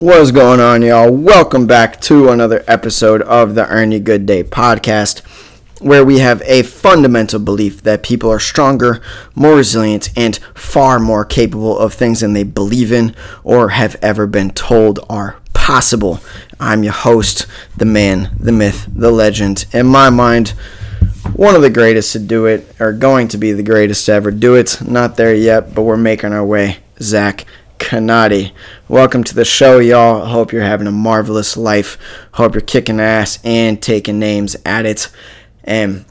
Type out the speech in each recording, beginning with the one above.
What's going on, y'all? Welcome back to another episode of the Ernie Good Day podcast, where we have a fundamental belief that people are stronger, more resilient, and far more capable of things than they believe in or have ever been told are possible. I'm your host, the man, the myth, the legend. In my mind, one of the greatest to do it, or going to be the greatest to ever do it. Not there yet, but we're making our way. Zach Kanadi. Welcome to the show, y'all. Hope you're having a marvelous life. Hope you're kicking ass and taking names at it. And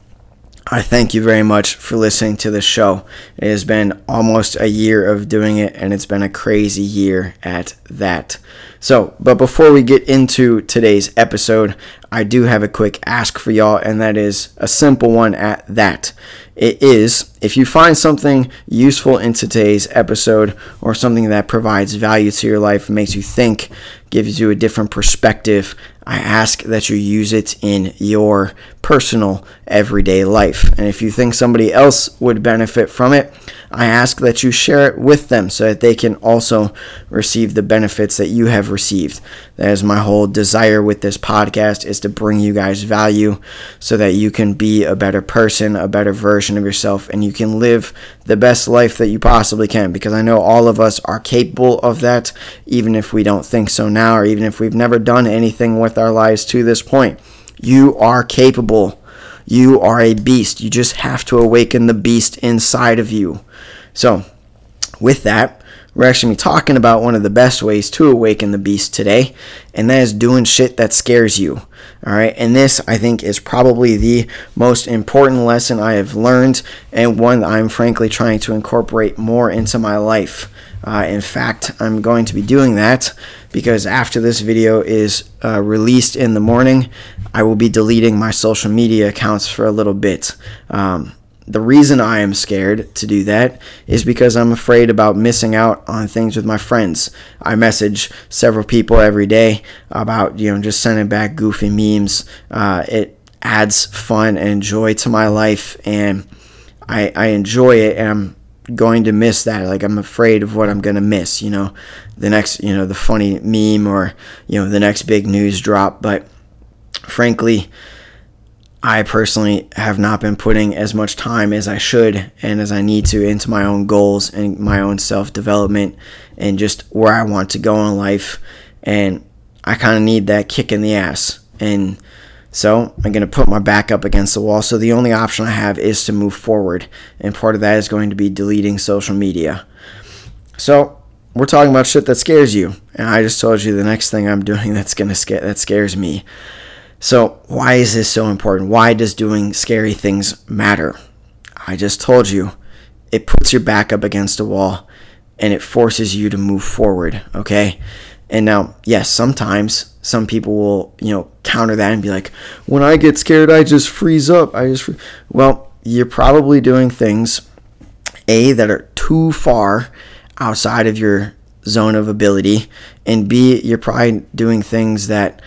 I thank you very much for listening to the show. It has been almost a year of doing it, and it's been a crazy year at that. So, but before we get into today's episode, I do have a quick ask for y'all, and that is a simple one at that. It is if you find something useful in today's episode or something that provides value to your life, makes you think, gives you a different perspective, I ask that you use it in your personal everyday life. And if you think somebody else would benefit from it, I ask that you share it with them so that they can also receive the benefits that you have received. That is my whole desire with this podcast is to bring you guys value so that you can be a better person, a better version of yourself and you can live the best life that you possibly can because I know all of us are capable of that even if we don't think so now or even if we've never done anything with our lives to this point. You are capable. You are a beast. You just have to awaken the beast inside of you. So, with that, we're actually be talking about one of the best ways to awaken the beast today, and that is doing shit that scares you. All right, and this I think is probably the most important lesson I have learned, and one that I'm frankly trying to incorporate more into my life. Uh, in fact, I'm going to be doing that because after this video is uh, released in the morning, I will be deleting my social media accounts for a little bit. Um, the reason I am scared to do that is because I'm afraid about missing out on things with my friends. I message several people every day about, you know, just sending back goofy memes. Uh, it adds fun and joy to my life, and I, I enjoy it, and I'm going to miss that. Like, I'm afraid of what I'm going to miss, you know, the next, you know, the funny meme or, you know, the next big news drop. But frankly, I personally have not been putting as much time as I should and as I need to into my own goals and my own self development and just where I want to go in life. And I kind of need that kick in the ass. And so I'm going to put my back up against the wall. So the only option I have is to move forward. And part of that is going to be deleting social media. So we're talking about shit that scares you. And I just told you the next thing I'm doing that's going to scare that scares me. So, why is this so important? Why does doing scary things matter? I just told you it puts your back up against a wall and it forces you to move forward, okay? And now, yes, sometimes some people will, you know, counter that and be like, "When I get scared, I just freeze up." I just Well, you're probably doing things A that are too far outside of your zone of ability, and B, you're probably doing things that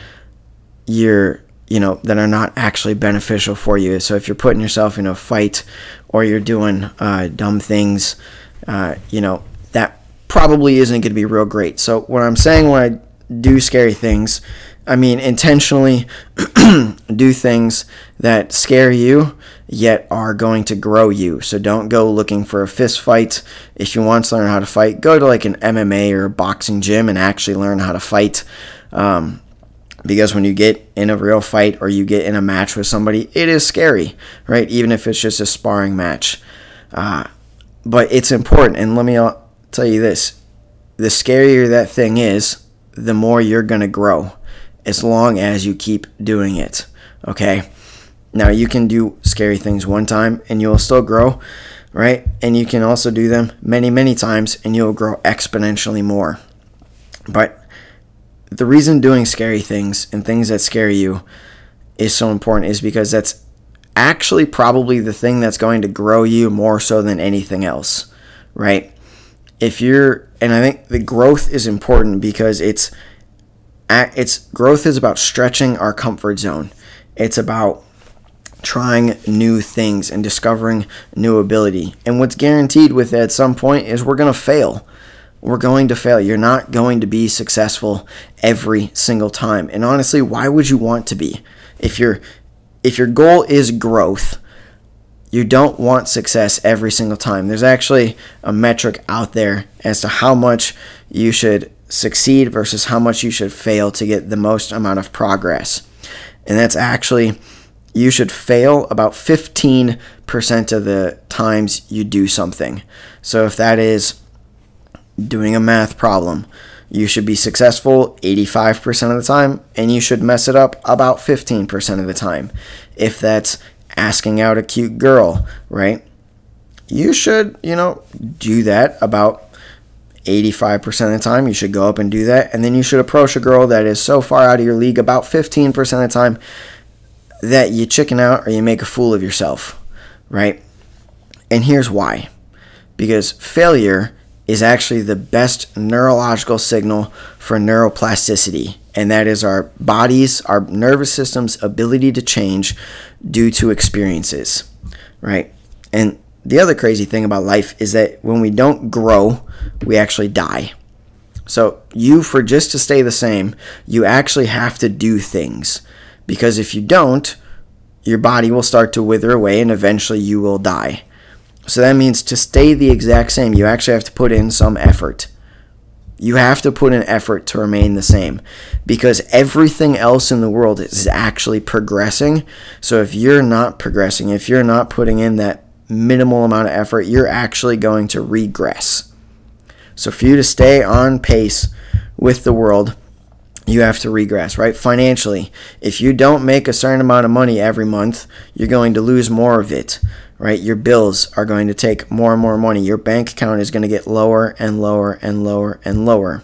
you're you know that are not actually beneficial for you. So if you're putting yourself in a fight or you're doing uh, dumb things, uh, you know that probably isn't going to be real great. So what I'm saying when I do scary things, I mean intentionally do things that scare you yet are going to grow you. So don't go looking for a fist fight. If you want to learn how to fight, go to like an MMA or a boxing gym and actually learn how to fight. Um, because when you get in a real fight or you get in a match with somebody, it is scary, right? Even if it's just a sparring match. Uh, but it's important. And let me tell you this the scarier that thing is, the more you're going to grow as long as you keep doing it. Okay? Now, you can do scary things one time and you'll still grow, right? And you can also do them many, many times and you'll grow exponentially more. But the reason doing scary things and things that scare you is so important is because that's actually probably the thing that's going to grow you more so than anything else, right? If you're, and I think the growth is important because it's, it's growth is about stretching our comfort zone. It's about trying new things and discovering new ability. And what's guaranteed with at some point is we're going to fail. We're going to fail. You're not going to be successful every single time. And honestly, why would you want to be? If your if your goal is growth, you don't want success every single time. There's actually a metric out there as to how much you should succeed versus how much you should fail to get the most amount of progress. And that's actually you should fail about 15% of the times you do something. So if that is doing a math problem, you should be successful 85% of the time and you should mess it up about 15% of the time. If that's asking out a cute girl, right? You should, you know, do that about 85% of the time. You should go up and do that. And then you should approach a girl that is so far out of your league about 15% of the time that you chicken out or you make a fool of yourself, right? And here's why because failure is actually the best neurological signal for neuroplasticity, and that is our body's, our nervous system's ability to change due to experiences, right? And the other crazy thing about life is that when we don't grow, we actually die. So, you, for just to stay the same, you actually have to do things. Because if you don't, your body will start to wither away and eventually you will die. So that means to stay the exact same, you actually have to put in some effort. You have to put in effort to remain the same because everything else in the world is actually progressing. So if you're not progressing, if you're not putting in that minimal amount of effort, you're actually going to regress. So for you to stay on pace with the world, you have to regress, right? Financially, if you don't make a certain amount of money every month, you're going to lose more of it, right? Your bills are going to take more and more money. Your bank account is going to get lower and lower and lower and lower.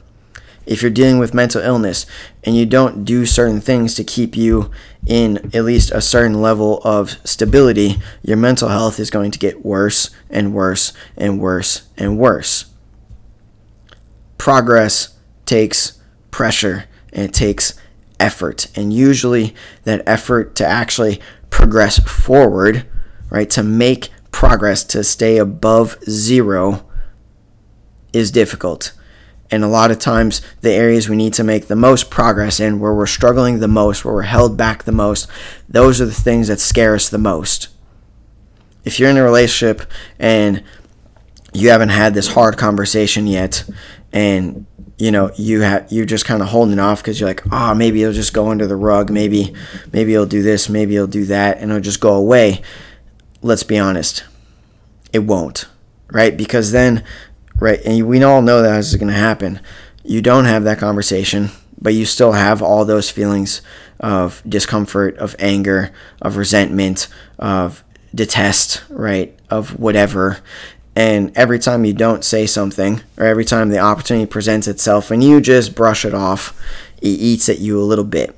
If you're dealing with mental illness and you don't do certain things to keep you in at least a certain level of stability, your mental health is going to get worse and worse and worse and worse. Progress takes pressure and it takes effort. And usually, that effort to actually progress forward, right, to make progress, to stay above zero, is difficult. And a lot of times, the areas we need to make the most progress in, where we're struggling the most, where we're held back the most, those are the things that scare us the most. If you're in a relationship and you haven't had this hard conversation yet, and you know you have you're just kind of holding off because you're like oh maybe it'll just go under the rug. Maybe maybe he'll do this. Maybe he'll do that and it'll just go away. Let's be honest it won't right? Because then right and we all know that this is going to happen. You don't have that conversation but you still have all those feelings of discomfort of anger of resentment of detest right of whatever and every time you don't say something, or every time the opportunity presents itself and you just brush it off, it eats at you a little bit.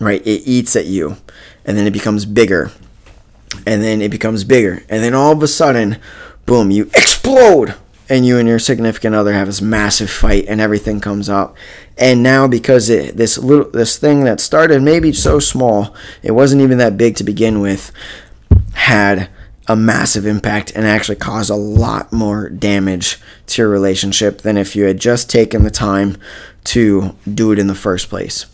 Right? It eats at you. And then it becomes bigger. And then it becomes bigger. And then all of a sudden, boom, you explode. And you and your significant other have this massive fight and everything comes up. And now because it, this little this thing that started maybe so small, it wasn't even that big to begin with, had a massive impact and actually cause a lot more damage to your relationship than if you had just taken the time to do it in the first place.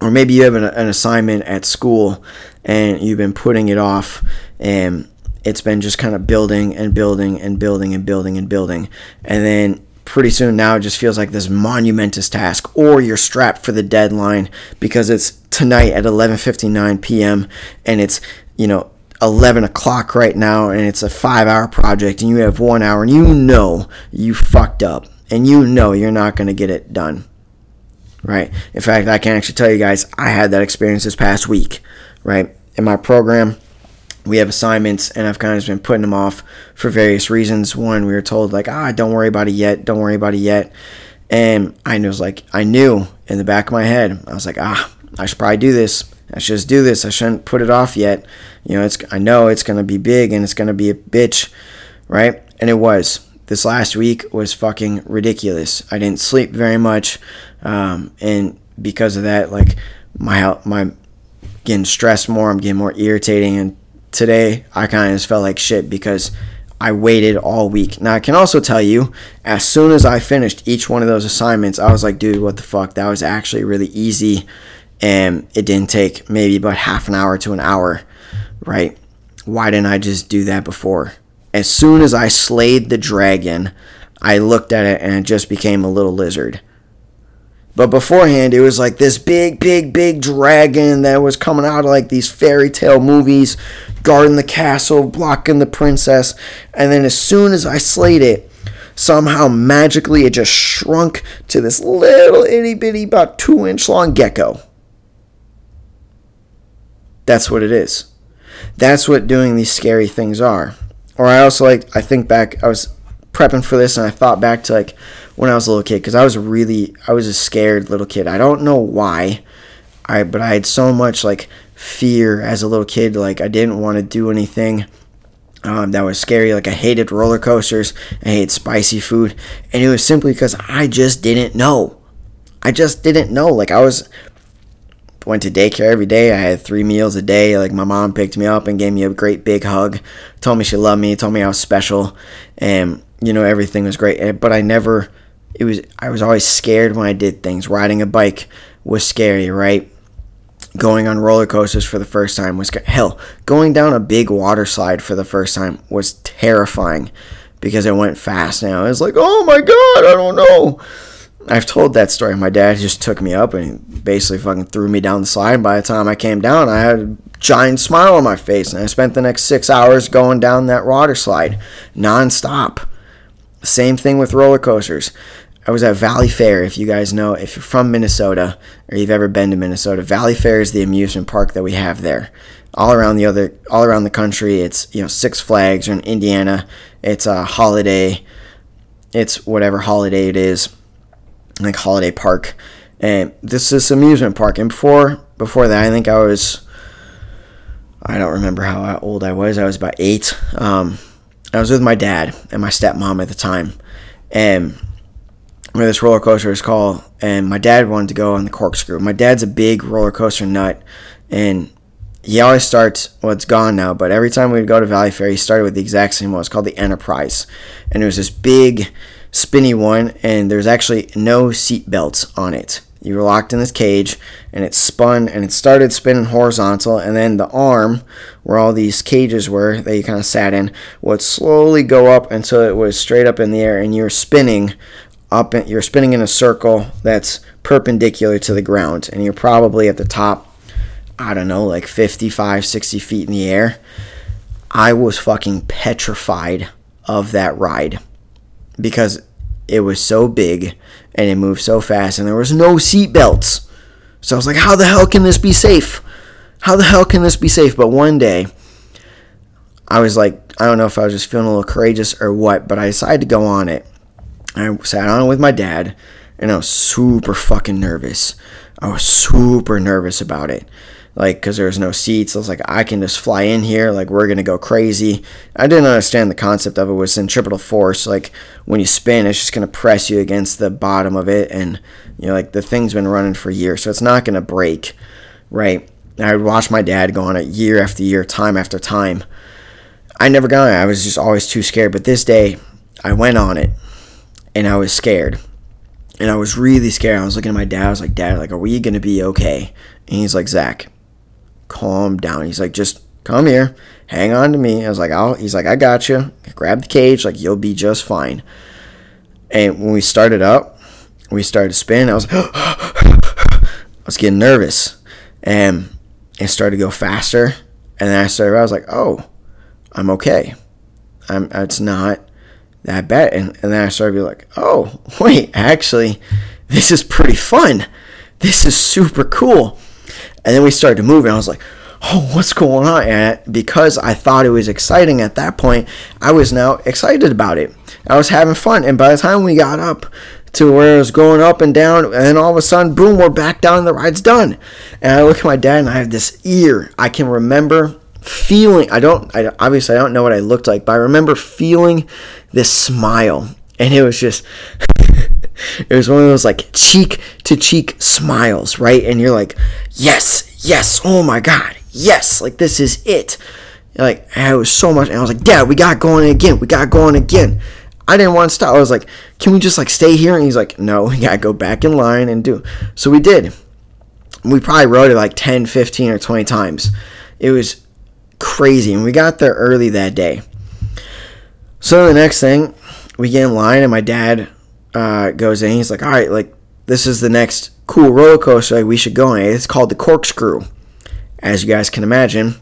Or maybe you have an, an assignment at school and you've been putting it off and it's been just kind of building and building and building and building and building. And then pretty soon now it just feels like this monumentous task or you're strapped for the deadline because it's tonight at 11:59 p.m. and it's you know 11 o'clock right now and it's a five hour project and you have one hour and you know you fucked up and you know you're not going to get it done. Right? In fact, I can actually tell you guys, I had that experience this past week. Right? In my program, we have assignments and I've kind of just been putting them off for various reasons. One, we were told, like, ah, don't worry about it yet. Don't worry about it yet. And I was like, I knew in the back of my head, I was like, ah, I should probably do this. I should just do this. I shouldn't put it off yet. You know, it's I know it's gonna be big and it's gonna be a bitch, right? And it was. This last week was fucking ridiculous. I didn't sleep very much, um, and because of that, like my my getting stressed more. I'm getting more irritating. And today I kind of just felt like shit because I waited all week. Now I can also tell you, as soon as I finished each one of those assignments, I was like, dude, what the fuck? That was actually really easy. And it didn't take maybe about half an hour to an hour, right? Why didn't I just do that before? As soon as I slayed the dragon, I looked at it and it just became a little lizard. But beforehand, it was like this big, big, big dragon that was coming out of like these fairy tale movies, guarding the castle, blocking the princess. And then as soon as I slayed it, somehow magically it just shrunk to this little itty bitty, about two inch long gecko. That's what it is. That's what doing these scary things are. Or I also like, I think back, I was prepping for this and I thought back to like when I was a little kid because I was really I was a scared little kid. I don't know why, I but I had so much like fear as a little kid. Like I didn't want to do anything. Um, that was scary. Like I hated roller coasters. I hated spicy food, and it was simply because I just didn't know. I just didn't know. Like I was went to daycare every day. I had three meals a day. Like my mom picked me up and gave me a great big hug, told me she loved me, told me I was special, and you know everything was great. But I never it was I was always scared when I did things. Riding a bike was scary, right? Going on roller coasters for the first time was hell. Going down a big water slide for the first time was terrifying because it went fast. Now I was like, oh my god, I don't know. I've told that story. My dad just took me up and basically fucking threw me down the slide. By the time I came down, I had a giant smile on my face, and I spent the next six hours going down that water slide nonstop. Same thing with roller coasters. I was at Valley Fair. If you guys know, if you're from Minnesota or you've ever been to Minnesota, Valley Fair is the amusement park that we have there. All around the other, all around the country, it's you know Six Flags or in Indiana, it's a holiday. It's whatever holiday it is, like holiday park. And this is amusement park. And before before that, I think I was, I don't remember how old I was. I was about eight. Um, I was with my dad and my stepmom at the time, and where this roller coaster is called, and my dad wanted to go on the corkscrew. My dad's a big roller coaster nut, and he always starts. Well, it's gone now, but every time we'd go to valley fair he started with the exact same one. It's called the Enterprise, and it was this big, spinny one, and there's actually no seat belts on it. You were locked in this cage, and it spun, and it started spinning horizontal, and then the arm, where all these cages were that you kind of sat in, would slowly go up until it was straight up in the air, and you're spinning up in, you're spinning in a circle that's perpendicular to the ground and you're probably at the top i don't know like 55 60 feet in the air i was fucking petrified of that ride because it was so big and it moved so fast and there was no seat belts so i was like how the hell can this be safe how the hell can this be safe but one day i was like i don't know if i was just feeling a little courageous or what but i decided to go on it I sat on it with my dad, and I was super fucking nervous. I was super nervous about it. Like, because there was no seats. I was like, I can just fly in here. Like, we're to go crazy. I didn't understand the concept of it was centripetal force. Like, when you spin, it's just to press you against the bottom of it. And, you know, like, the thing's been running for years. So it's not to break, right? I would watch my dad go on it year after year, time after time. I never got on it. I was just always too scared. But this day, I went on it and I was scared. And I was really scared. I was looking at my dad. I was like, Dad, like, are we gonna be okay? And he's like, Zach, calm down. He's like, just come here, hang on to me. I was like, I'll. He's like, I got you. Grab the cage. Like, you'll be just fine. And when we started up, we started spinning. I was, I was getting nervous, and it started to go faster. And then I started. I was like, oh, I'm okay. I'm. It's not that bad. And, and then I started to be like, oh, wait, actually, this is pretty fun. This is super cool. And then we started to move, and I was like, oh, what's going on? And because I thought it was exciting at that point, I was now excited about it. I was having fun. And by the time we got up to where it was going up and down, and all of a sudden, boom, we're back down, and the ride's done. And I look at my dad, and I have this ear. I can remember feeling I don't I obviously I don't know what I looked like, but I remember feeling this smile and it was just it was one of those like cheek to cheek smiles, right? And you're like, "Yes, yes, oh my god, yes, like this is it. Like I was so much, and I was like, Dad, we got going again, we got going again. I didn't want to stop. I was like, can we just like stay here? And he's like, no, we gotta go back in line and do. So we did. We probably rode it like 10, 15, or 20 times. It was crazy. And we got there early that day. So the next thing, we get in line, and my dad uh, goes in. He's like, all right, like, this is the next cool roller coaster like, we should go on. It's called the Corkscrew. As you guys can imagine,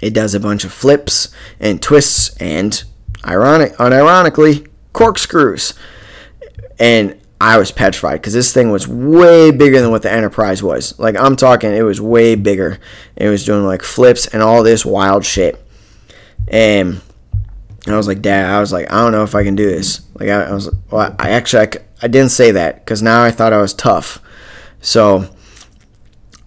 it does a bunch of flips and twists and ironic unironically corkscrews. And I was petrified because this thing was way bigger than what the Enterprise was. Like I'm talking, it was way bigger. It was doing like flips and all this wild shit. And I was like, Dad, I was like, I don't know if I can do this. Like I, I was, well, I actually, I, I didn't say that because now I thought I was tough. So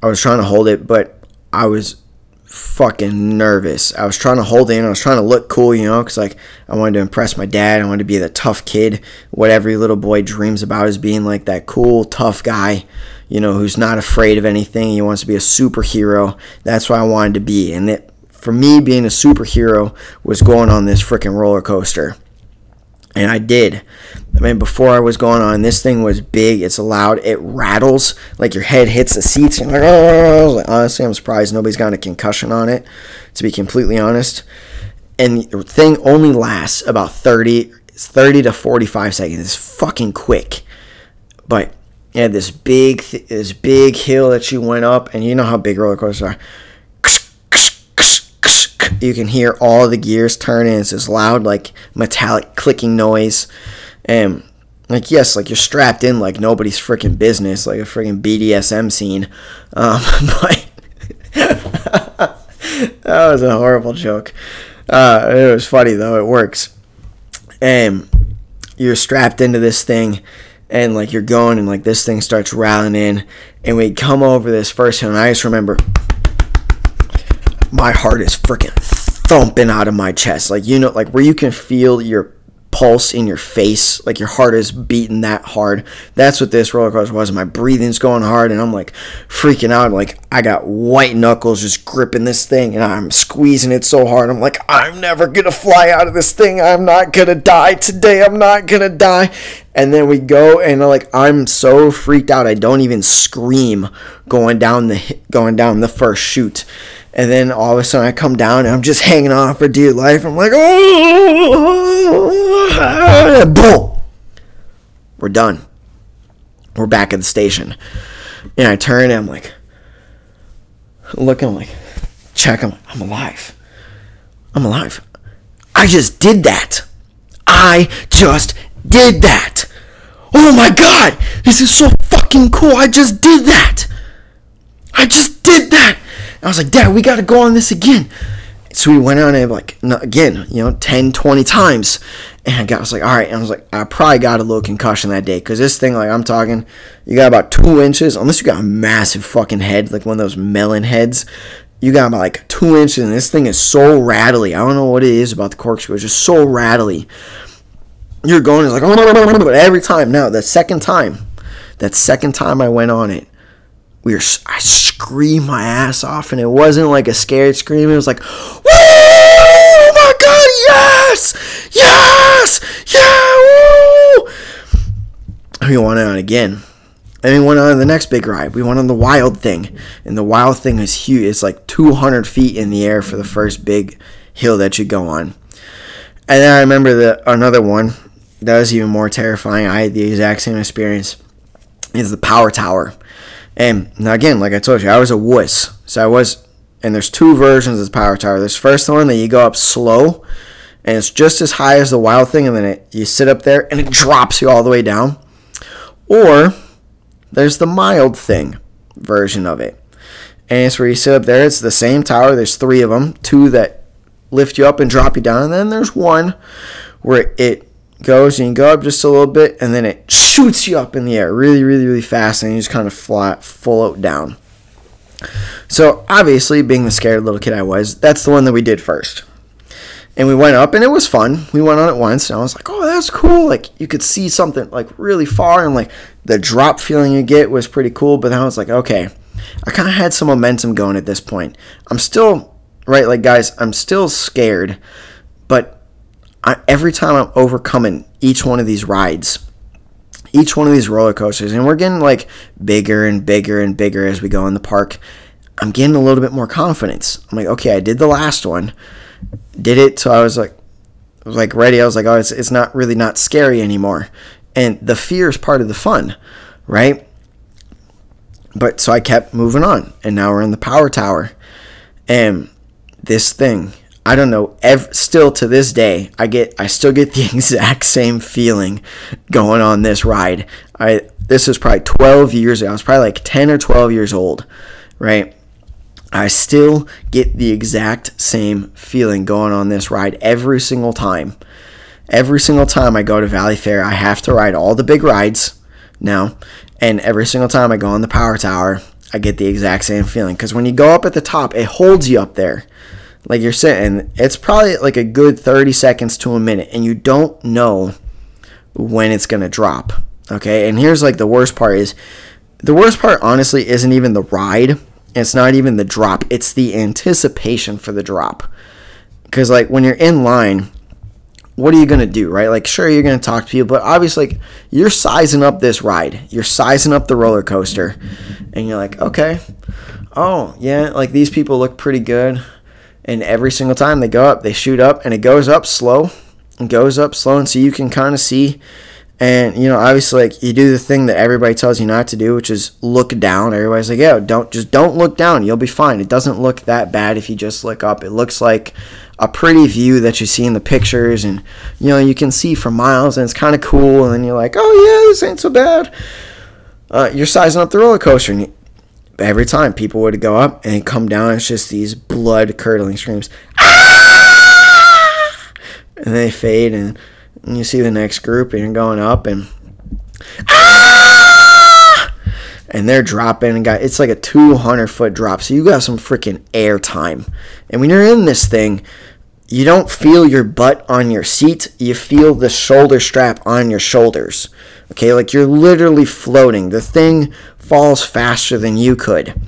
I was trying to hold it, but I was fucking nervous. I was trying to hold in. I was trying to look cool, you know, because like I wanted to impress my dad. I wanted to be the tough kid. What every little boy dreams about is being like that cool, tough guy, you know, who's not afraid of anything. He wants to be a superhero. That's what I wanted to be. And it, for me, being a superhero was going on this freaking roller coaster. And I did. I mean, before I was going on, this thing was big. It's loud. It rattles like your head hits the seats. And like, oh, honestly, I'm surprised nobody's got a concussion on it. To be completely honest, and the thing only lasts about 30, 30 to 45 seconds. It's fucking quick, but yeah, this big, this big hill that you went up, and you know how big roller coasters are. You can hear all the gears turning. It's this loud, like metallic clicking noise and like yes, like you're strapped in like nobody's freaking business, like a freaking BDSM scene. Um, but that was a horrible joke. Uh, it was funny though. It works. And you're strapped into this thing, and like you're going, and like this thing starts rattling in, and we come over this first hill, and I just remember my heart is freaking thumping out of my chest, like you know, like where you can feel your pulse in your face, like your heart is beating that hard. That's what this roller coaster was. My breathing's going hard, and I'm like freaking out. Like I got white knuckles just gripping this thing, and I'm squeezing it so hard. I'm like, I'm never gonna fly out of this thing. I'm not gonna die today. I'm not gonna die. And then we go, and like I'm so freaked out, I don't even scream going down the going down the first chute. And then all of a sudden I come down and I'm just hanging on for dear life. I'm like, oh, boom. We're done. We're back at the station. And I turn and I'm like, looking I'm like, check, I'm, I'm alive. I'm alive. I just did that. I just did that. Oh my god, this is so fucking cool. I just did that. I just did that. I was like, Dad, we got to go on this again. So we went on it like again, you know, 10, 20 times. And I was like, all right. And I was like, I probably got a little concussion that day because this thing, like I'm talking, you got about two inches, unless you got a massive fucking head, like one of those melon heads. You got about like two inches, and this thing is so rattly. I don't know what it is about the corkscrew. It's just so rattly. You're going, it's like, but every time. Now, the second time, that second time I went on it, we were I screamed my ass off, and it wasn't like a scared scream. It was like, "Woo! Oh my god, yes, yes, yeah!" Woo! We went on again, and we went on the next big ride. We went on the wild thing, and the wild thing is huge. It's like 200 feet in the air for the first big hill that you go on. And then I remember the another one that was even more terrifying. I had the exact same experience. Is the power tower and now again, like I told you, I was a wuss. So I was, and there's two versions of the power tower. There's first one that you go up slow, and it's just as high as the wild thing, and then it, you sit up there and it drops you all the way down. Or there's the mild thing version of it, and it's where you sit up there. It's the same tower. There's three of them, two that lift you up and drop you down, and then there's one where it goes and you go up just a little bit and then it shoots you up in the air really really really fast and you just kind of flat float down. So obviously being the scared little kid i was that's the one that we did first. And we went up and it was fun. We went on it once and i was like oh that's cool. Like you could see something like really far and like the drop feeling you get was pretty cool but then i was like okay I kind of had some momentum going at this point. I'm still, right, like, guys, I'm still scared, but I, every time I'm overcoming each one of these rides, each one of these roller coasters, and we're getting like bigger and bigger and bigger as we go in the park. I'm getting a little bit more confidence. I'm like, okay, I did the last one, did it, so I was like, I was like ready. I was like, oh, it's it's not really not scary anymore, and the fear is part of the fun, right? But so I kept moving on, and now we're in the power tower, and this thing I don't know. Ev- still to this day, I get I still get the exact same feeling going on this ride. I this was probably 12 years ago. I was probably like 10 or 12 years old, right? I still get the exact same feeling going on this ride every single time. Every single time I go to Valley Fair, I have to ride all the big rides now, and every single time I go on the Power Tower, I get the exact same feeling because when you go up at the top, it holds you up there like you're sitting, it's probably like a good 30 seconds to a minute, and you don't know when it's going to drop. Okay, and here's like the worst part is the worst part, honestly, isn't even the ride. It's not even the drop. It's the anticipation for the drop. Because like when you're in line, what are you gonna do, right? Like, sure, you're gonna talk to people, but obviously, like, you're sizing up this ride. You're sizing up the roller coaster, and you're like, okay, oh yeah, like these people look pretty good and every single time they go up, they shoot up, and it goes up slow, and goes up slow, and so you can kind of see. And you know, obviously, like you do the thing that everybody tells you not to do, which is look down. Everybody's like, "Yeah, don't just don't look down. You'll be fine. It doesn't look that bad if you just look up. It looks like a pretty view that you see in the pictures, and you know you can see for miles, and it's kind of cool. And then you're like, "Oh yeah, this ain't so bad." Uh, you're sizing up the roller coaster, and every time people would go up and come down, it's just these blood curdling screams. Ah! And they fade, and, and you see the next group, and you're going up, and ah! and they're dropping and got it's like a 200 foot drop so you got some freaking air time and when you're in this thing you don't feel your butt on your seat you feel the shoulder strap on your shoulders okay like you're literally floating the thing falls faster than you could.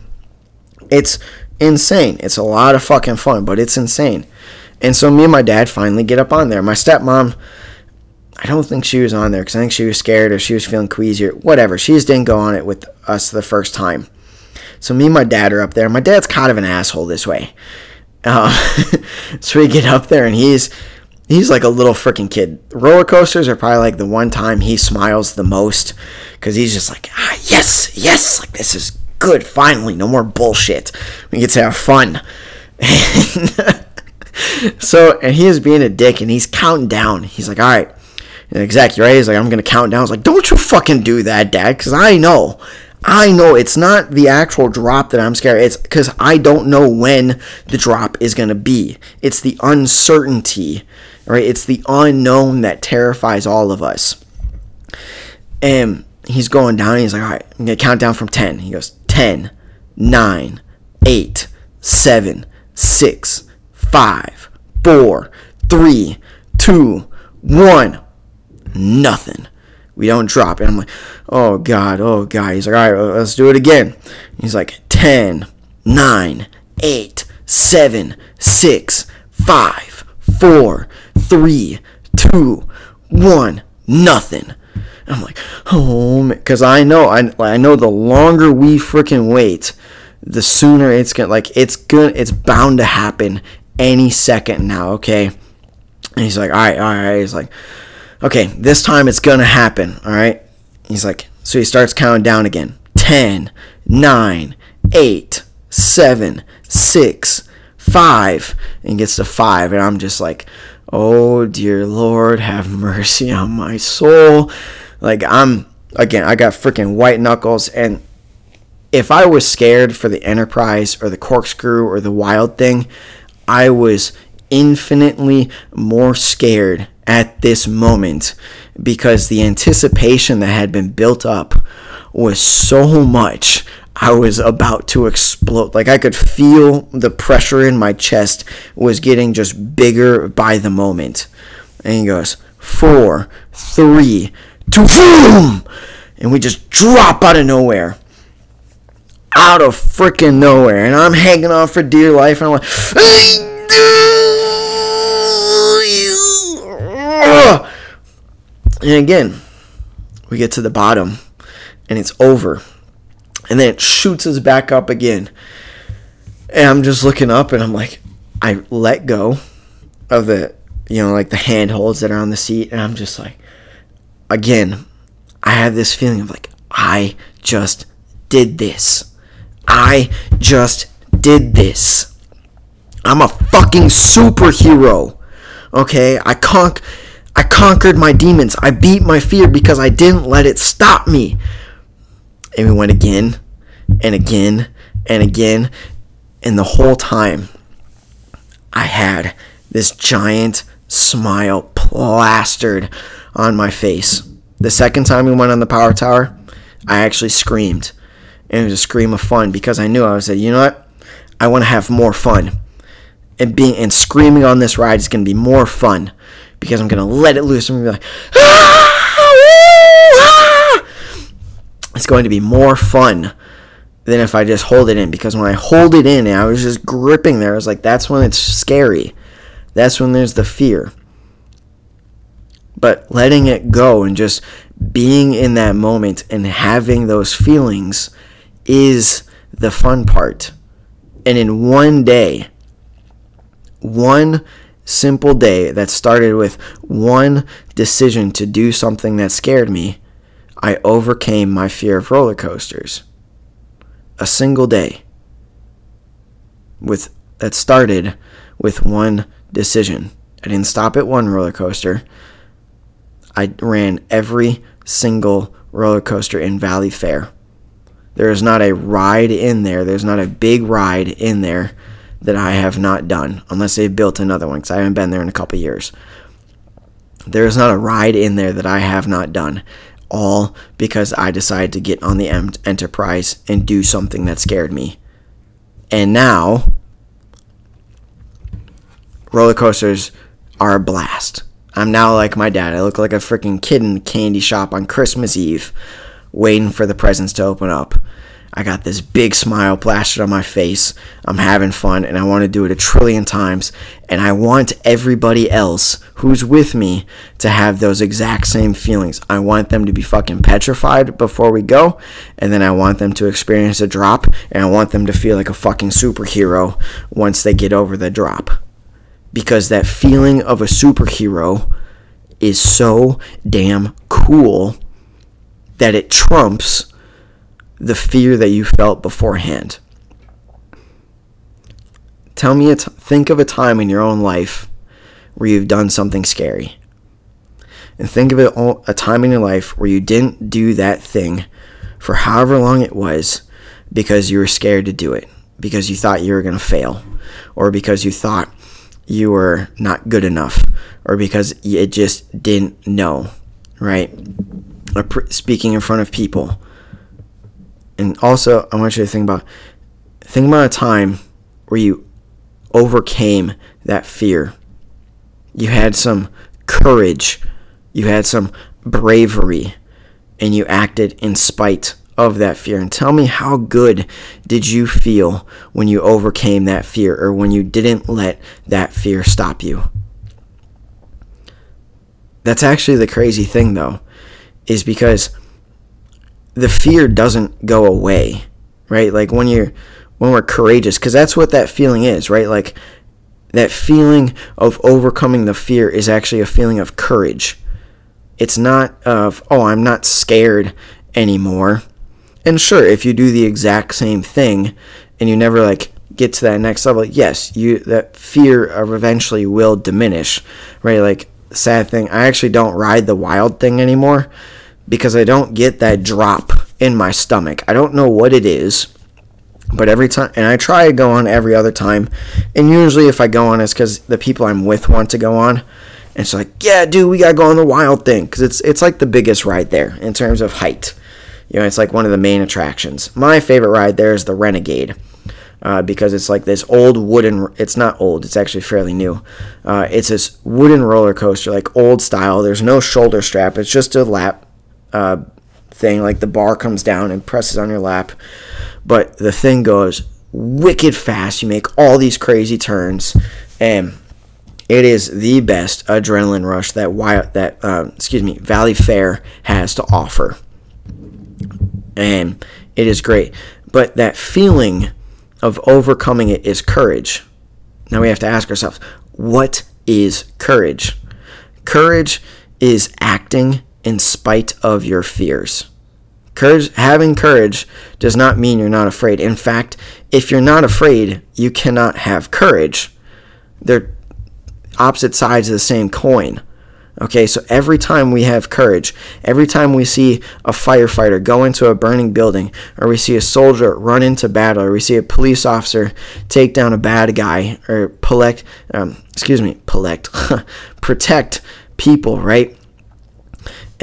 It's insane. It's a lot of fucking fun, but it's insane. And so me and my dad finally get up on there. My stepmom, I don't think she was on there because I think she was scared or she was feeling queasy or whatever. She just didn't go on it with us the first time. So me and my dad are up there. My dad's kind of an asshole this way. Uh, so we get up there and he's he's like a little freaking kid. Roller coasters are probably like the one time he smiles the most because he's just like, ah, yes, yes, like this is good. Finally, no more bullshit. We get to have fun. so, and he is being a dick and he's counting down. He's like, all right, exactly right. He's like, I'm gonna count down. I was like, don't you fucking do that, Dad, because I know. I know it's not the actual drop that I'm scared. It's because I don't know when the drop is going to be. It's the uncertainty right? It's the unknown that terrifies all of us. And he's going down. he's like, all right, I'm going to count down from 10. He goes, 10, 9, 8, 7, 6, 5, 4, 3, 2, 1. Nothing. We don't drop it. I'm like, oh God, oh God. He's like, all right, let's do it again. He's like, 10, 9, 8, 7, 6, 5, 4, three, two, one, nothing. I'm like, oh, because I know, I, I know the longer we freaking wait, the sooner it's gonna, like, it's gonna, it's bound to happen any second now, okay? And he's like, all right, all right. He's like, okay, this time it's gonna happen, all right? He's like, so he starts counting down again 10, 9, 8, 7, 6, 5, and gets to 5. And I'm just like, Oh, dear Lord, have mercy on my soul. Like, I'm, again, I got freaking white knuckles. And if I was scared for the Enterprise or the Corkscrew or the Wild Thing, I was infinitely more scared at this moment because the anticipation that had been built up was so much I was about to explode. Like I could feel the pressure in my chest was getting just bigger by the moment. And he goes, four, three, two, boom! And we just drop out of nowhere. out of freaking nowhere, and I'm hanging on for dear life, and I'm like, and again, we get to the bottom, and it's over, and then it shoots us back up again, and I'm just looking up, and I'm like, I let go of the, you know, like the handholds that are on the seat, and I'm just like, again, I have this feeling of like, I just did this. I just did this. I'm a fucking superhero. Okay? I conk I conquered my demons. I beat my fear because I didn't let it stop me. And we went again and again and again. And the whole time, I had this giant smile plastered on my face. The second time we went on the power tower, I actually screamed. And it was a scream of fun because I knew I was like, you know what? I want to have more fun. And being and screaming on this ride is going to be more fun because I'm going to let it loose. I'm to be like, ah, it's going to be more fun than if I just hold it in because when I hold it in, and I was just gripping there. I was like, that's when it's scary. That's when there's the fear. But letting it go and just being in that moment and having those feelings is the fun part. And in one day, one simple day that started with one decision to do something that scared me, I overcame my fear of roller coasters. A single day with that started with one decision. I didn't stop at one roller coaster. I ran every single roller coaster in Valley Fair. There is not a ride in there, there's not a big ride in there that I have not done, unless they've built another one, because I haven't been there in a couple years. There is not a ride in there that I have not done, all because I decided to get on the Enterprise and do something that scared me. And now, roller coasters are a blast. I'm now like my dad. I look like a freaking kid in the candy shop on Christmas Eve, waiting for the presents to open up. I got this big smile plastered on my face. I'm having fun and I want to do it a trillion times. And I want everybody else who's with me to have those exact same feelings. I want them to be fucking petrified before we go. And then I want them to experience a drop. And I want them to feel like a fucking superhero once they get over the drop because that feeling of a superhero is so damn cool that it trumps the fear that you felt beforehand. Tell me, a t- think of a time in your own life where you've done something scary. And think of it all, a time in your life where you didn't do that thing for however long it was because you were scared to do it, because you thought you were going to fail, or because you thought you were not good enough or because you just didn't know, right? Speaking in front of people. And also, I want you to think about think about a time where you overcame that fear. You had some courage, you had some bravery, and you acted in spite of that fear. And tell me how good did you feel when you overcame that fear or when you didn't let that fear stop you? That's actually the crazy thing though is because the fear doesn't go away right? Like when you're when we're courageous because that's what that feeling is right? Like that feeling of overcoming the fear is actually a feeling of courage. It's not of oh i'm not scared anymore. And sure, if you do the exact same thing and you never like get to that next level, yes, you that fear eventually will diminish, right? Like sad thing, I actually don't ride the wild thing anymore because I don't get that drop in my stomach. I don't know what it is. But every time, and I try to go on every other time, and usually if I go on, it's because the people I'm with want to go on, and it's like, yeah, dude, we gotta go on the wild thing, because it's it's like the biggest ride there in terms of height. You know, it's like one of the main attractions. My favorite ride there is the Renegade. Uh, because it's like this old wooden. It's not old. It's actually fairly new. Uh, it's this wooden roller coaster, like old style. There's no shoulder strap. It's just a lap uh, thing, like the bar comes down and presses on your lap, but the thing goes wicked fast. You make all these crazy turns, and it is the best adrenaline rush that that uh, excuse me Valley Fair has to offer, and it is great. But that feeling of overcoming it is courage. Now we have to ask ourselves, what is courage? Courage is acting in spite of your fears. Courage, having courage does not mean you're not afraid. In fact, if you're not afraid, you cannot have courage. They're opposite sides of the same coin. Okay, so every time we have courage, every time we see a firefighter go into a burning building, or we see a soldier run into battle, or we see a police officer take down a bad guy, or collect, um, excuse me, collect, protect people, right?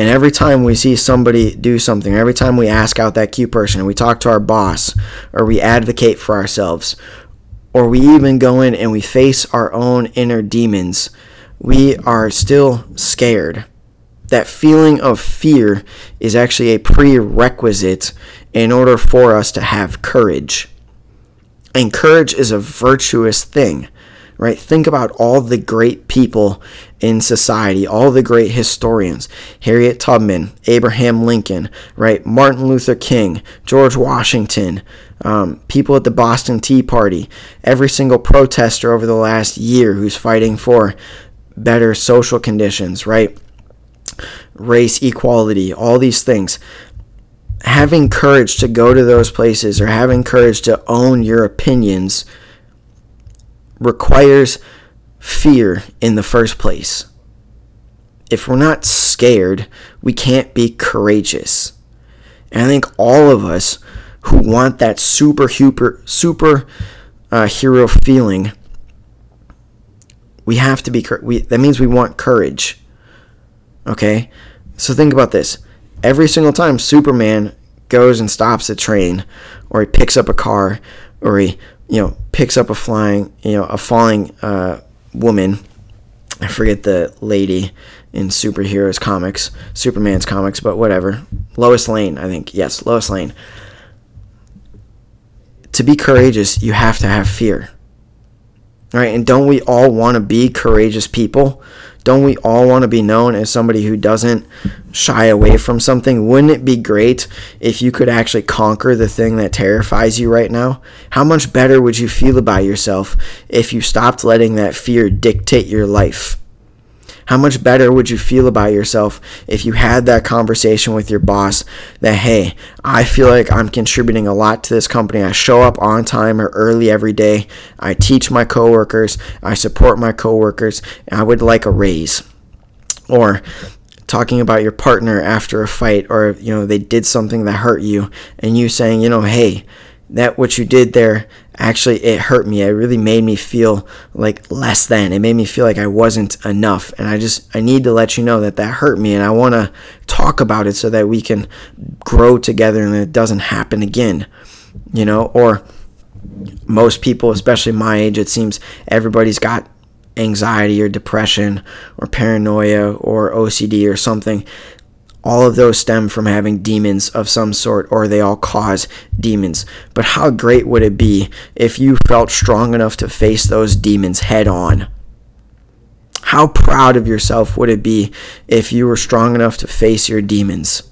And every time we see somebody do something, every time we ask out that Q person, we talk to our boss, or we advocate for ourselves, or we even go in and we face our own inner demons we are still scared. That feeling of fear is actually a prerequisite in order for us to have courage. And courage is a virtuous thing, right? Think about all the great people in society, all the great historians Harriet Tubman, Abraham Lincoln, right? Martin Luther King, George Washington, um, people at the Boston Tea Party, every single protester over the last year who's fighting for better social conditions, right? Race equality, all these things. Having courage to go to those places or having courage to own your opinions requires fear in the first place. If we're not scared, we can't be courageous. And I think all of us who want that super, super, super uh, hero feeling we have to be we that means we want courage. Okay? So think about this. Every single time Superman goes and stops a train or he picks up a car or he, you know, picks up a flying, you know, a falling uh, woman. I forget the lady in superheroes comics, Superman's comics, but whatever. Lois Lane, I think. Yes, Lois Lane. To be courageous, you have to have fear. Right? And don't we all want to be courageous people? Don't we all want to be known as somebody who doesn't shy away from something? Wouldn't it be great if you could actually conquer the thing that terrifies you right now? How much better would you feel about yourself if you stopped letting that fear dictate your life? How much better would you feel about yourself if you had that conversation with your boss that, hey, I feel like I'm contributing a lot to this company. I show up on time or early every day. I teach my coworkers. I support my coworkers. I would like a raise. Or talking about your partner after a fight or you know they did something that hurt you and you saying, you know, hey, that what you did there actually it hurt me. It really made me feel like less than. It made me feel like i wasn't enough. And i just i need to let you know that that hurt me and i want to talk about it so that we can grow together and it doesn't happen again you know? Or most people especially my age it seems everybody's got anxiety or depression or paranoia or ocd or something all of those stem from having demons of some sort, or they all cause demons. But how great would it be if you felt strong enough to face those demons head on? How proud of yourself would it be if you were strong enough to face your demons?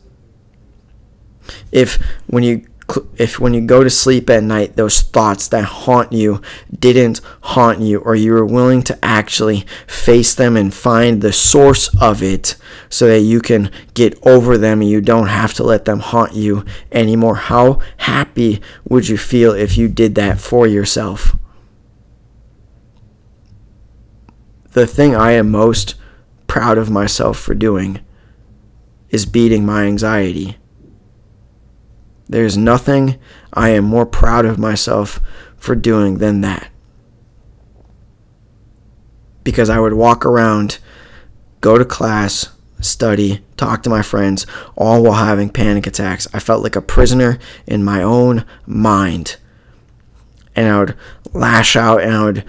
If when you if when you go to sleep at night, those thoughts that haunt you didn't haunt you, or you were willing to actually face them and find the source of it so that you can get over them and you don't have to let them haunt you anymore. How happy would you feel if you did that for yourself? The thing I am most proud of myself for doing is beating my anxiety there's nothing I am more proud of myself for doing than that. Because I would walk around, go to class, study, talk to my friends, all while having panic attacks. I felt like a prisoner in my own mind. And I would lash out and I would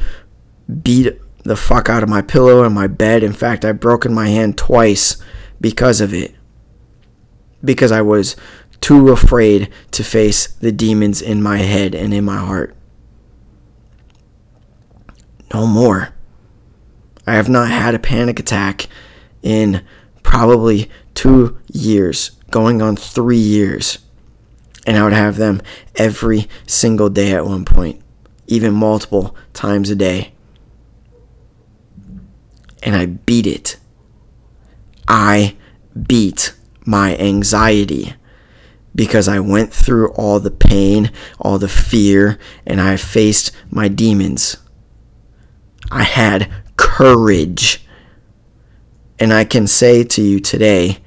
beat the fuck out of my pillow and my bed. In fact, I've broken my hand twice because of it because I was too afraid to face the demons in my head and in my heart. No more. I have not had a panic attack in probably two years, going on three years. And I would have them every single day at one point, even multiple times a day. And I beat it. I beat my anxiety because I went through all the pain, all the fear, and I faced my demons. I had courage. And I can say to you today,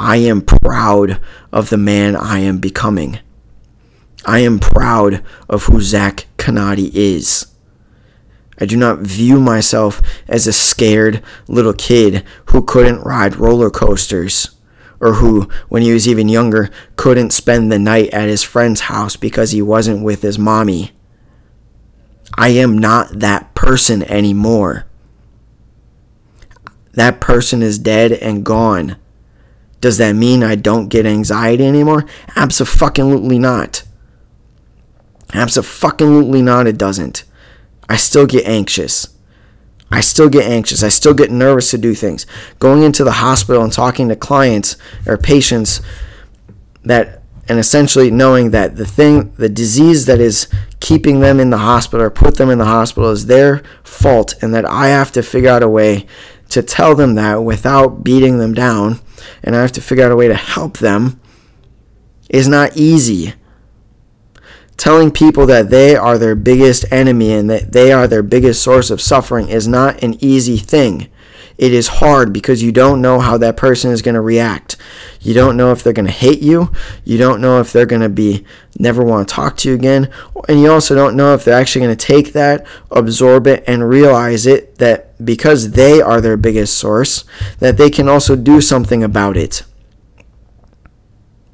I am proud of the man I am becoming. I am proud of who Zach Canati is. I do not view myself as a scared little kid who couldn't ride roller coasters or who, when he was even younger, couldn't spend the night at his friend's house because he wasn't with his mommy. I am not that person anymore. That person is dead and gone. Does that mean I don't get anxiety anymore? Absolutely not. Absolutely not, it doesn't. I still get anxious. I still get anxious. I still get nervous to do things. Going into the hospital and talking to clients or patients that, and essentially knowing that the thing, the disease that is keeping them in the hospital or put them in the hospital is their fault, and that I have to figure out a way to tell them that without beating them down, and I have to figure out a way to help them is not easy telling people that they are their biggest enemy and that they are their biggest source of suffering is not an easy thing. It is hard because you don't know how that person is going to react. You don't know if they're going to hate you. You don't know if they're going to be never want to talk to you again. And you also don't know if they're actually going to take that, absorb it, and realize it that because they are their biggest source, that they can also do something about it.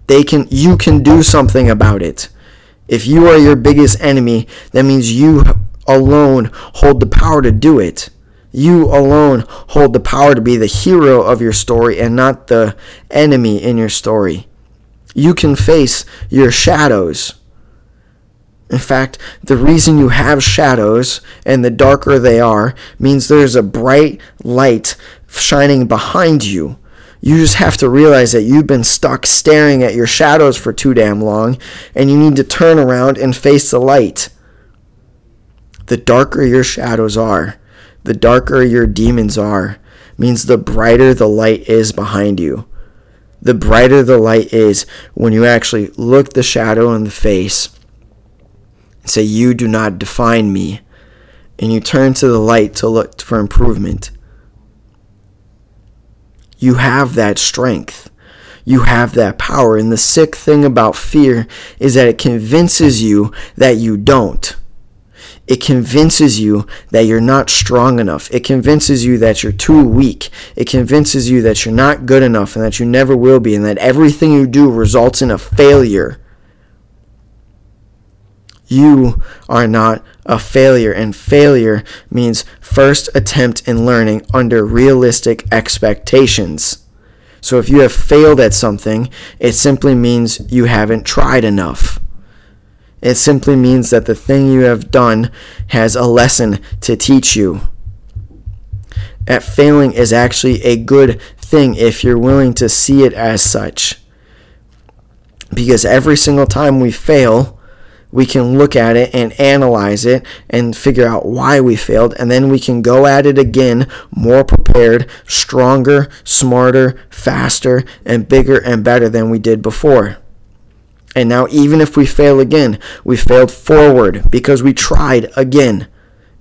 They can you can do something about it. If you are your biggest enemy, that means you alone hold the power to do it. You alone hold the power to be the hero of your story and not the enemy in your story. You can face your shadows. In fact, the reason you have shadows and the darker they are means there's a bright light shining behind you. You just have to realize that you've been stuck staring at your shadows for too damn long, and you need to turn around and face the light. The darker your shadows are, the darker your demons are, means the brighter the light is behind you. The brighter the light is when you actually look the shadow in the face and say, You do not define me. And you turn to the light to look for improvement. You have that strength. You have that power. And the sick thing about fear is that it convinces you that you don't. It convinces you that you're not strong enough. It convinces you that you're too weak. It convinces you that you're not good enough and that you never will be and that everything you do results in a failure. You are not a failure, and failure means first attempt in learning under realistic expectations. So if you have failed at something, it simply means you haven't tried enough. It simply means that the thing you have done has a lesson to teach you. At failing is actually a good thing if you're willing to see it as such. Because every single time we fail, we can look at it and analyze it and figure out why we failed, and then we can go at it again more prepared, stronger, smarter, faster, and bigger and better than we did before. And now, even if we fail again, we failed forward because we tried again.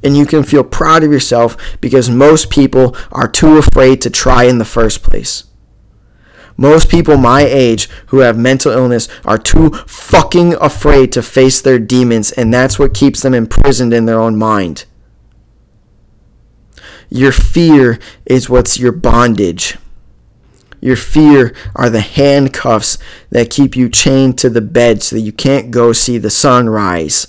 And you can feel proud of yourself because most people are too afraid to try in the first place. Most people my age who have mental illness are too fucking afraid to face their demons, and that's what keeps them imprisoned in their own mind. Your fear is what's your bondage. Your fear are the handcuffs that keep you chained to the bed so that you can't go see the sunrise.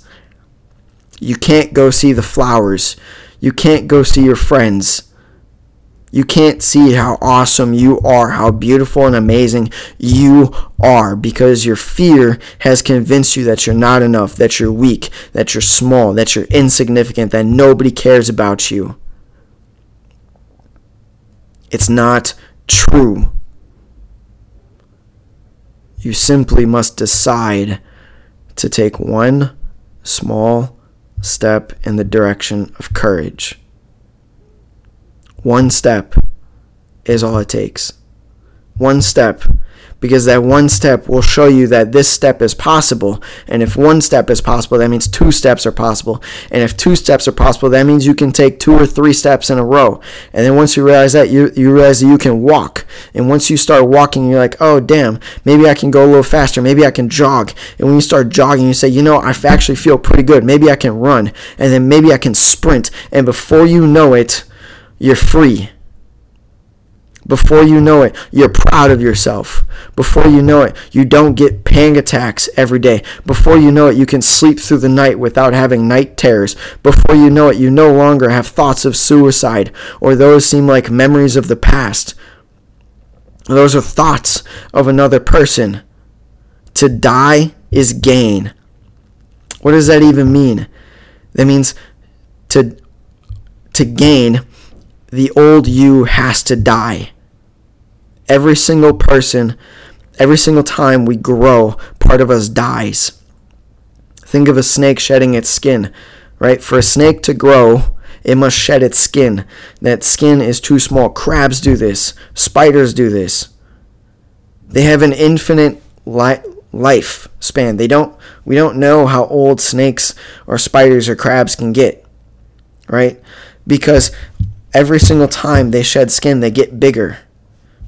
You can't go see the flowers. You can't go see your friends You can't see how awesome you are, how beautiful and amazing you are, because your fear has convinced you that you're not enough, that you're weak, that you're small, that you're insignificant, that nobody cares about you. It's not true. You simply must decide to take one small step in the direction of courage. One step is all it takes. One step because that one step will show you that this step is possible. And if one step is possible, that means two steps are possible. And if two steps are possible, that means you can take two or three steps in a row. And then once you realize that, you, you realize that you can walk. And once you start walking, you're like, oh, damn, maybe I can go a little faster. Maybe I can jog. And when you start jogging, you say, you know, I actually feel pretty good. Maybe I can run. And then maybe I can sprint. And before you know it, you're free before you know it, you're proud of yourself. Before you know it, you don't get panic attacks every day. Before you know it, you can sleep through the night without having night terrors. Before you know it, you no longer have thoughts of suicide or those seem like memories of the past. Those are thoughts of another person. To die is gain. What does that even mean? That means to to gain the old you has to die. Every single person, every single time we grow, part of us dies. Think of a snake shedding its skin, right? For a snake to grow, it must shed its skin. That skin is too small. Crabs do this, spiders do this. They have an infinite li- life span. They don't we don't know how old snakes or spiders or crabs can get. Right? Because every single time they shed skin, they get bigger.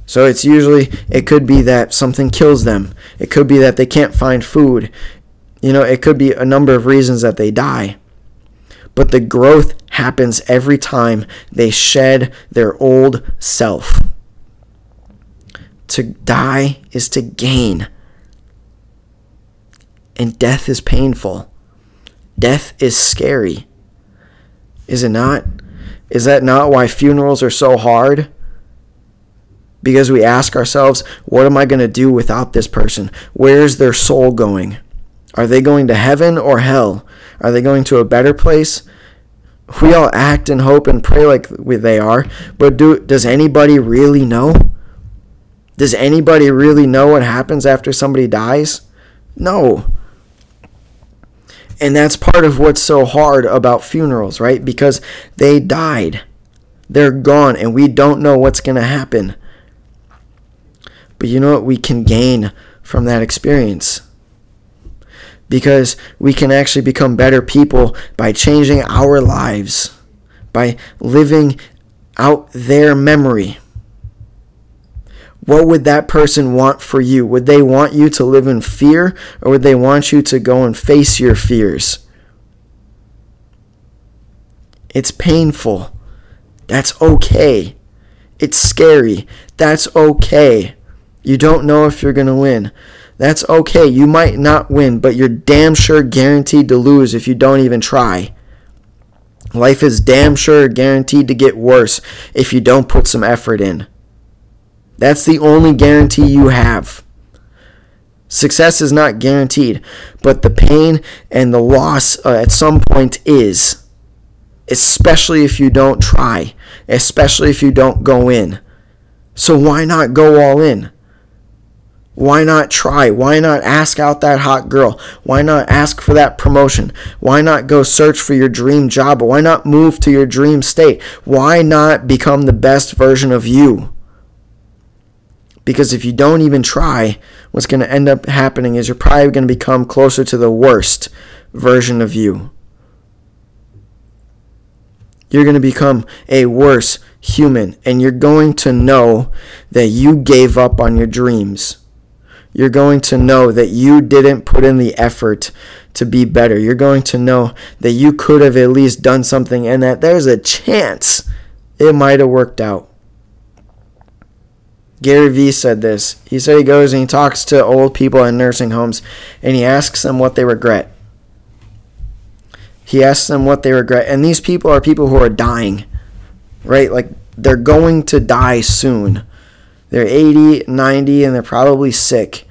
So it's usually, it could be that something kills them. It could be that they can't find food. You know, it could be a number of reasons that they die. But the growth happens every time they shed their old self. To die is to gain. And death is painful. Death is scary. Is it not? Is that not why funerals are so hard? because we ask ourselves, what am I going to do without this person? Where's their soul going? Are they going to heaven or hell? Are they going to a better place? We all act and hope and pray like they are, but do does anybody really know? Does anybody really know what happens after somebody dies? No. And that's part of what's so hard about funerals, right? Because they died. They're gone and we don't know what's going to happen. But you know what? We can gain from that experience. Because we can actually become better people by changing our lives, by living out their memory. What would that person want for you? Would they want you to live in fear or would they want you to go and face your fears? It's painful. That's okay. It's scary. That's okay. You don't know if you're going to win. That's okay. You might not win, but you're damn sure guaranteed to lose if you don't even try. Life is damn sure guaranteed to get worse if you don't put some effort in. That's the only guarantee you have. Success is not guaranteed, but the pain and the loss uh, at some point is. Especially if you don't try, especially if you don't go in. So why not go all in? Why not try? Why not ask out that hot girl? Why not ask for that promotion? Why not go search for your dream job? Why not move to your dream state? Why not become the best version of you? Because if you don't even try, what's going to end up happening is you're probably going to become closer to the worst version of you. You're going to become a worse human, and you're going to know that you gave up on your dreams you're going to know that you didn't put in the effort to be better. You're going to know that you could have at least done something and that there's a chance it might have worked out. Gary Vee said this. He said he goes and he talks to old people in nursing homes and he asks them what they regret. He asks them what they regret. And these people are people who are dying, right? Like they're going to die soon. They're 80, 90, and they're probably sick.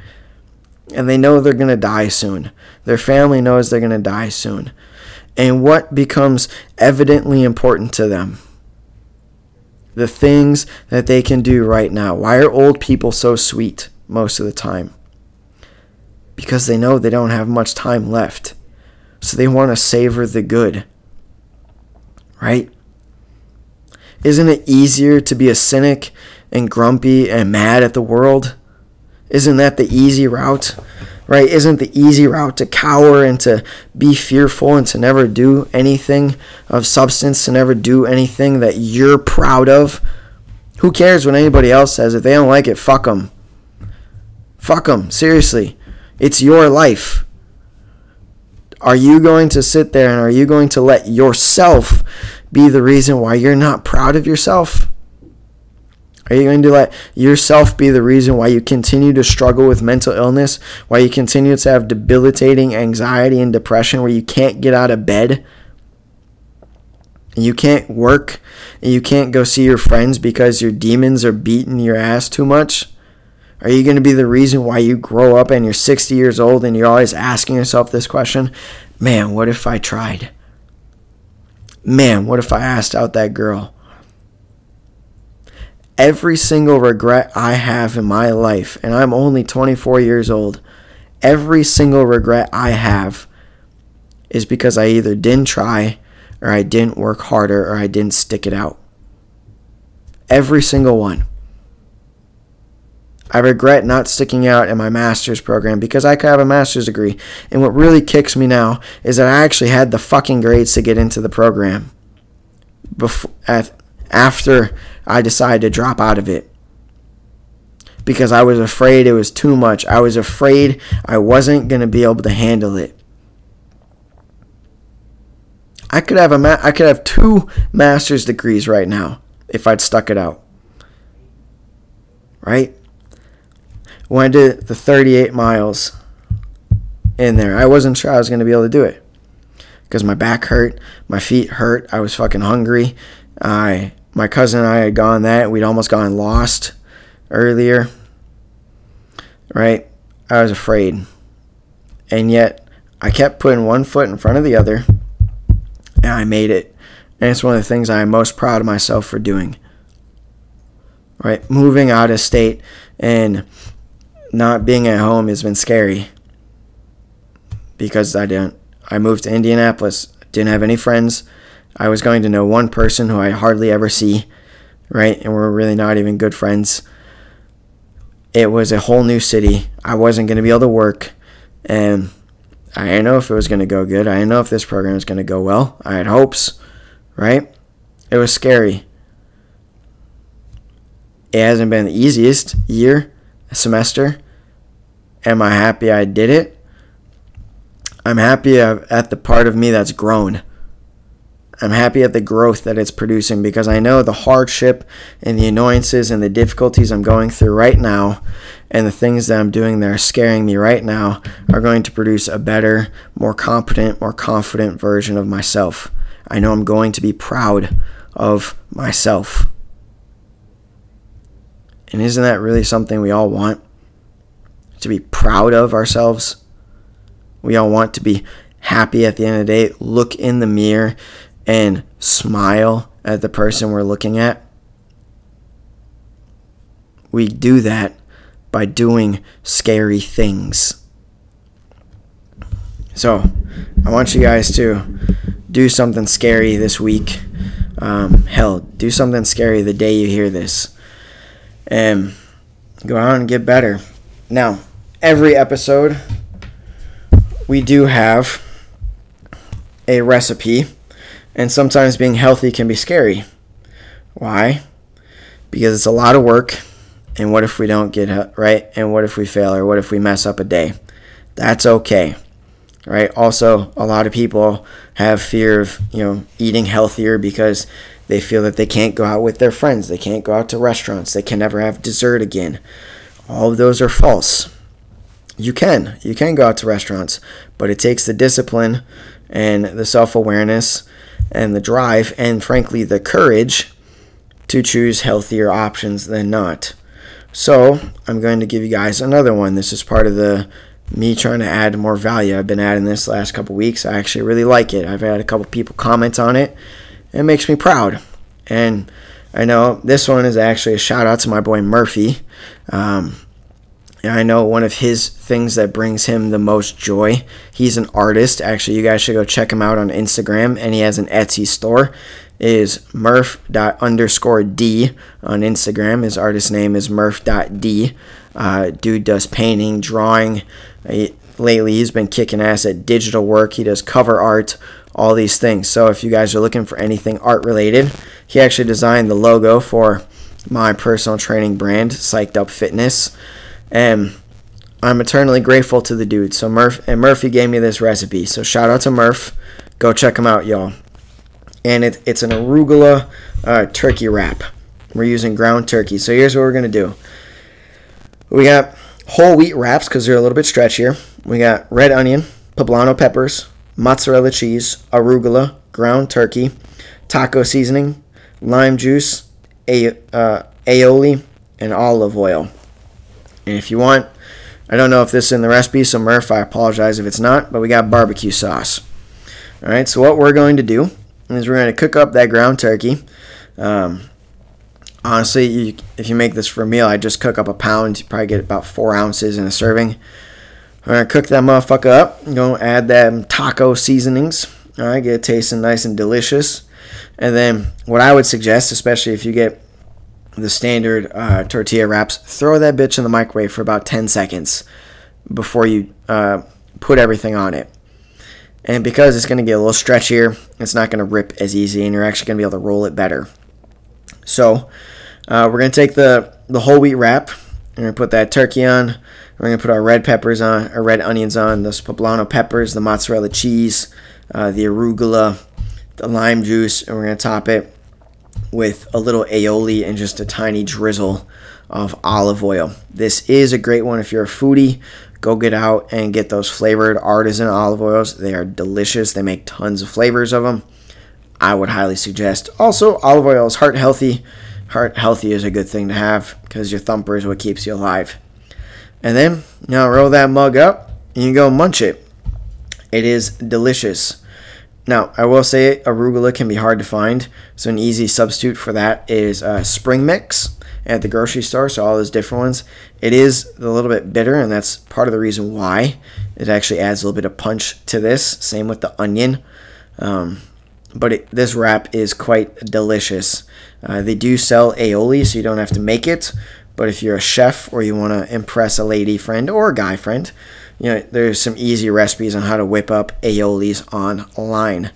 And they know they're going to die soon. Their family knows they're going to die soon. And what becomes evidently important to them? The things that they can do right now. Why are old people so sweet most of the time? Because they know they don't have much time left. So they want to savor the good. Right? Isn't it easier to be a cynic and grumpy and mad at the world? Isn't that the easy route? Right? Isn't the easy route to cower and to be fearful and to never do anything of substance, to never do anything that you're proud of? Who cares what anybody else says? If they don't like it, fuck them. Fuck them. Seriously. It's your life. Are you going to sit there and are you going to let yourself be the reason why you're not proud of yourself? Are you going to let yourself be the reason why you continue to struggle with mental illness, why you continue to have debilitating anxiety and depression, where you can't get out of bed? You can't work you can't go see your friends because your demons are beating your ass too much? Are you going to be the reason why you grow up and you're 60 years old and you're always asking yourself this question? Man, what if I tried? Man, what if I asked out that girl? Every single regret I have in my life, and I'm only 24 years old, every single regret I have is because I either didn't try, or I didn't work harder, or I didn't stick it out. Every single one. I regret not sticking out in my master's program because I could have a master's degree. And what really kicks me now is that I actually had the fucking grades to get into the program before, after I decided to drop out of it. Because I was afraid it was too much. I was afraid I wasn't going to be able to handle it. I could have a ma- I could have two master's degrees right now if I'd stuck it out. Right? when I did the 38 miles in there, I wasn't sure I was going to be able to do it because my back hurt, my feet hurt, I was fucking hungry. I my cousin and I had gone that we'd almost gone lost earlier. Right? I was afraid. And yet I kept putting one foot in front of the other and I made it. And it's one of the things I am most proud of myself for doing. Right? Moving out of state and not being at home has been scary because I didn't. I moved to Indianapolis, didn't have any friends. I was going to know one person who I hardly ever see, right? And we're really not even good friends. It was a whole new city. I wasn't going to be able to work, and I didn't know if it was going to go good. I didn't know if this program was going to go well. I had hopes, right? It was scary. It hasn't been the easiest year semester. Am I happy I did it? I'm happy at the part of me that's grown. I'm happy at the growth that it's producing because I know the hardship and the annoyances and the difficulties I'm going through right now and the things that I'm doing that are scaring me right now are going to produce a better, more competent, more confident version of myself. I know I'm going to be proud of myself. And isn't that really something we all want? To be proud of ourselves? We all want to be happy at the end of the day, look in the mirror and smile at the person we're looking at. We do that by doing scary things. So, I want you guys to do something scary this week. Um, hell, do something scary the day you hear this and go out and get better. Now, every episode, we do have a recipe, and sometimes being healthy can be scary. Why? Because it's a lot of work, and what if we don't get it right? And what if we fail, or what if we mess up a day? That's okay right also a lot of people have fear of you know eating healthier because they feel that they can't go out with their friends. They can't go out to restaurants. They can never have dessert again. All of those are false. You can. You can go out to restaurants, but it takes the discipline and the self awareness and the drive and, frankly, the courage to choose healthier options than not. So, I'm going to give you guys another one. This is part of the me trying to add more value. I've been adding this last couple weeks. I actually really like it. I've had a couple people comment on it. It makes me proud. And I know this one is actually a shout out to my boy Murphy. Um, I know one of his things that brings him the most joy. He's an artist. Actually, you guys should go check him out on Instagram, and he has an Etsy store. Is Murph underscore D on Instagram. His artist name is Murph D. Uh, dude does painting, drawing. He, lately, he's been kicking ass at digital work. He does cover art, all these things. So if you guys are looking for anything art related, he actually designed the logo for my personal training brand, Psyched Up Fitness. And I'm eternally grateful to the dude. So Murph and Murphy gave me this recipe. So shout out to Murph. Go check him out, y'all. And it, it's an arugula uh, turkey wrap. We're using ground turkey. So here's what we're gonna do. We got whole wheat wraps because they're a little bit stretchier. We got red onion, poblano peppers, mozzarella cheese, arugula, ground turkey, taco seasoning, lime juice, a, uh, aioli, and olive oil. And if you want, I don't know if this is in the recipe, so Murph, I apologize if it's not, but we got barbecue sauce. All right, so what we're going to do is we're going to cook up that ground turkey. Um, honestly, you, if you make this for a meal, I just cook up a pound. You probably get about four ounces in a serving. All right, cook that motherfucker up. You're going to add them taco seasonings. All right, get it tasting nice and delicious. And then what I would suggest, especially if you get the standard uh, tortilla wraps, throw that bitch in the microwave for about 10 seconds before you uh, put everything on it. And because it's going to get a little stretchier, it's not going to rip as easy, and you're actually going to be able to roll it better. So uh, we're going to take the, the whole wheat wrap, and we're going to put that turkey on. We're going to put our red peppers on, our red onions on, those poblano peppers, the mozzarella cheese, uh, the arugula, the lime juice, and we're going to top it with a little aioli and just a tiny drizzle of olive oil. This is a great one if you're a foodie. Go get out and get those flavored artisan olive oils. They are delicious. They make tons of flavors of them. I would highly suggest. Also, olive oil is heart healthy. Heart healthy is a good thing to have because your thumper is what keeps you alive. And then, now roll that mug up and you go munch it. It is delicious. Now, I will say arugula can be hard to find, so an easy substitute for that is uh, spring mix at the grocery store. So all those different ones. It is a little bit bitter, and that's part of the reason why it actually adds a little bit of punch to this. Same with the onion, um, but it, this wrap is quite delicious. Uh, they do sell aioli, so you don't have to make it. But if you're a chef or you want to impress a lady friend or a guy friend, you know, there's some easy recipes on how to whip up aiolis online.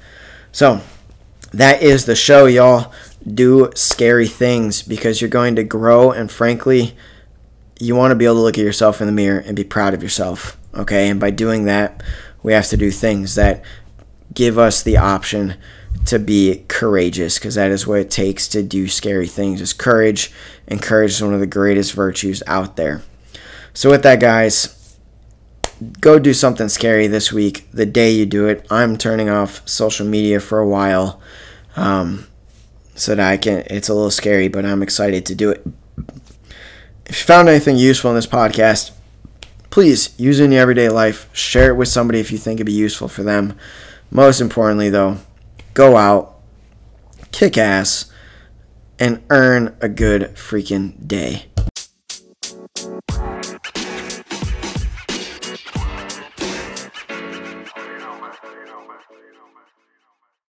So, that is the show, y'all. Do scary things because you're going to grow, and frankly, you want to be able to look at yourself in the mirror and be proud of yourself. Okay, and by doing that, we have to do things that give us the option to be courageous because that is what it takes to do scary things is courage and courage is one of the greatest virtues out there so with that guys go do something scary this week. The day you do it, I'm turning off social media for a while, um, so that I can. It's a little scary, but I'm excited to do it. If you found anything useful in this podcast, please use it in your everyday life. Share it with somebody if you think it'd be useful for them. Most importantly, though, go out, kick ass, and earn a good freaking day.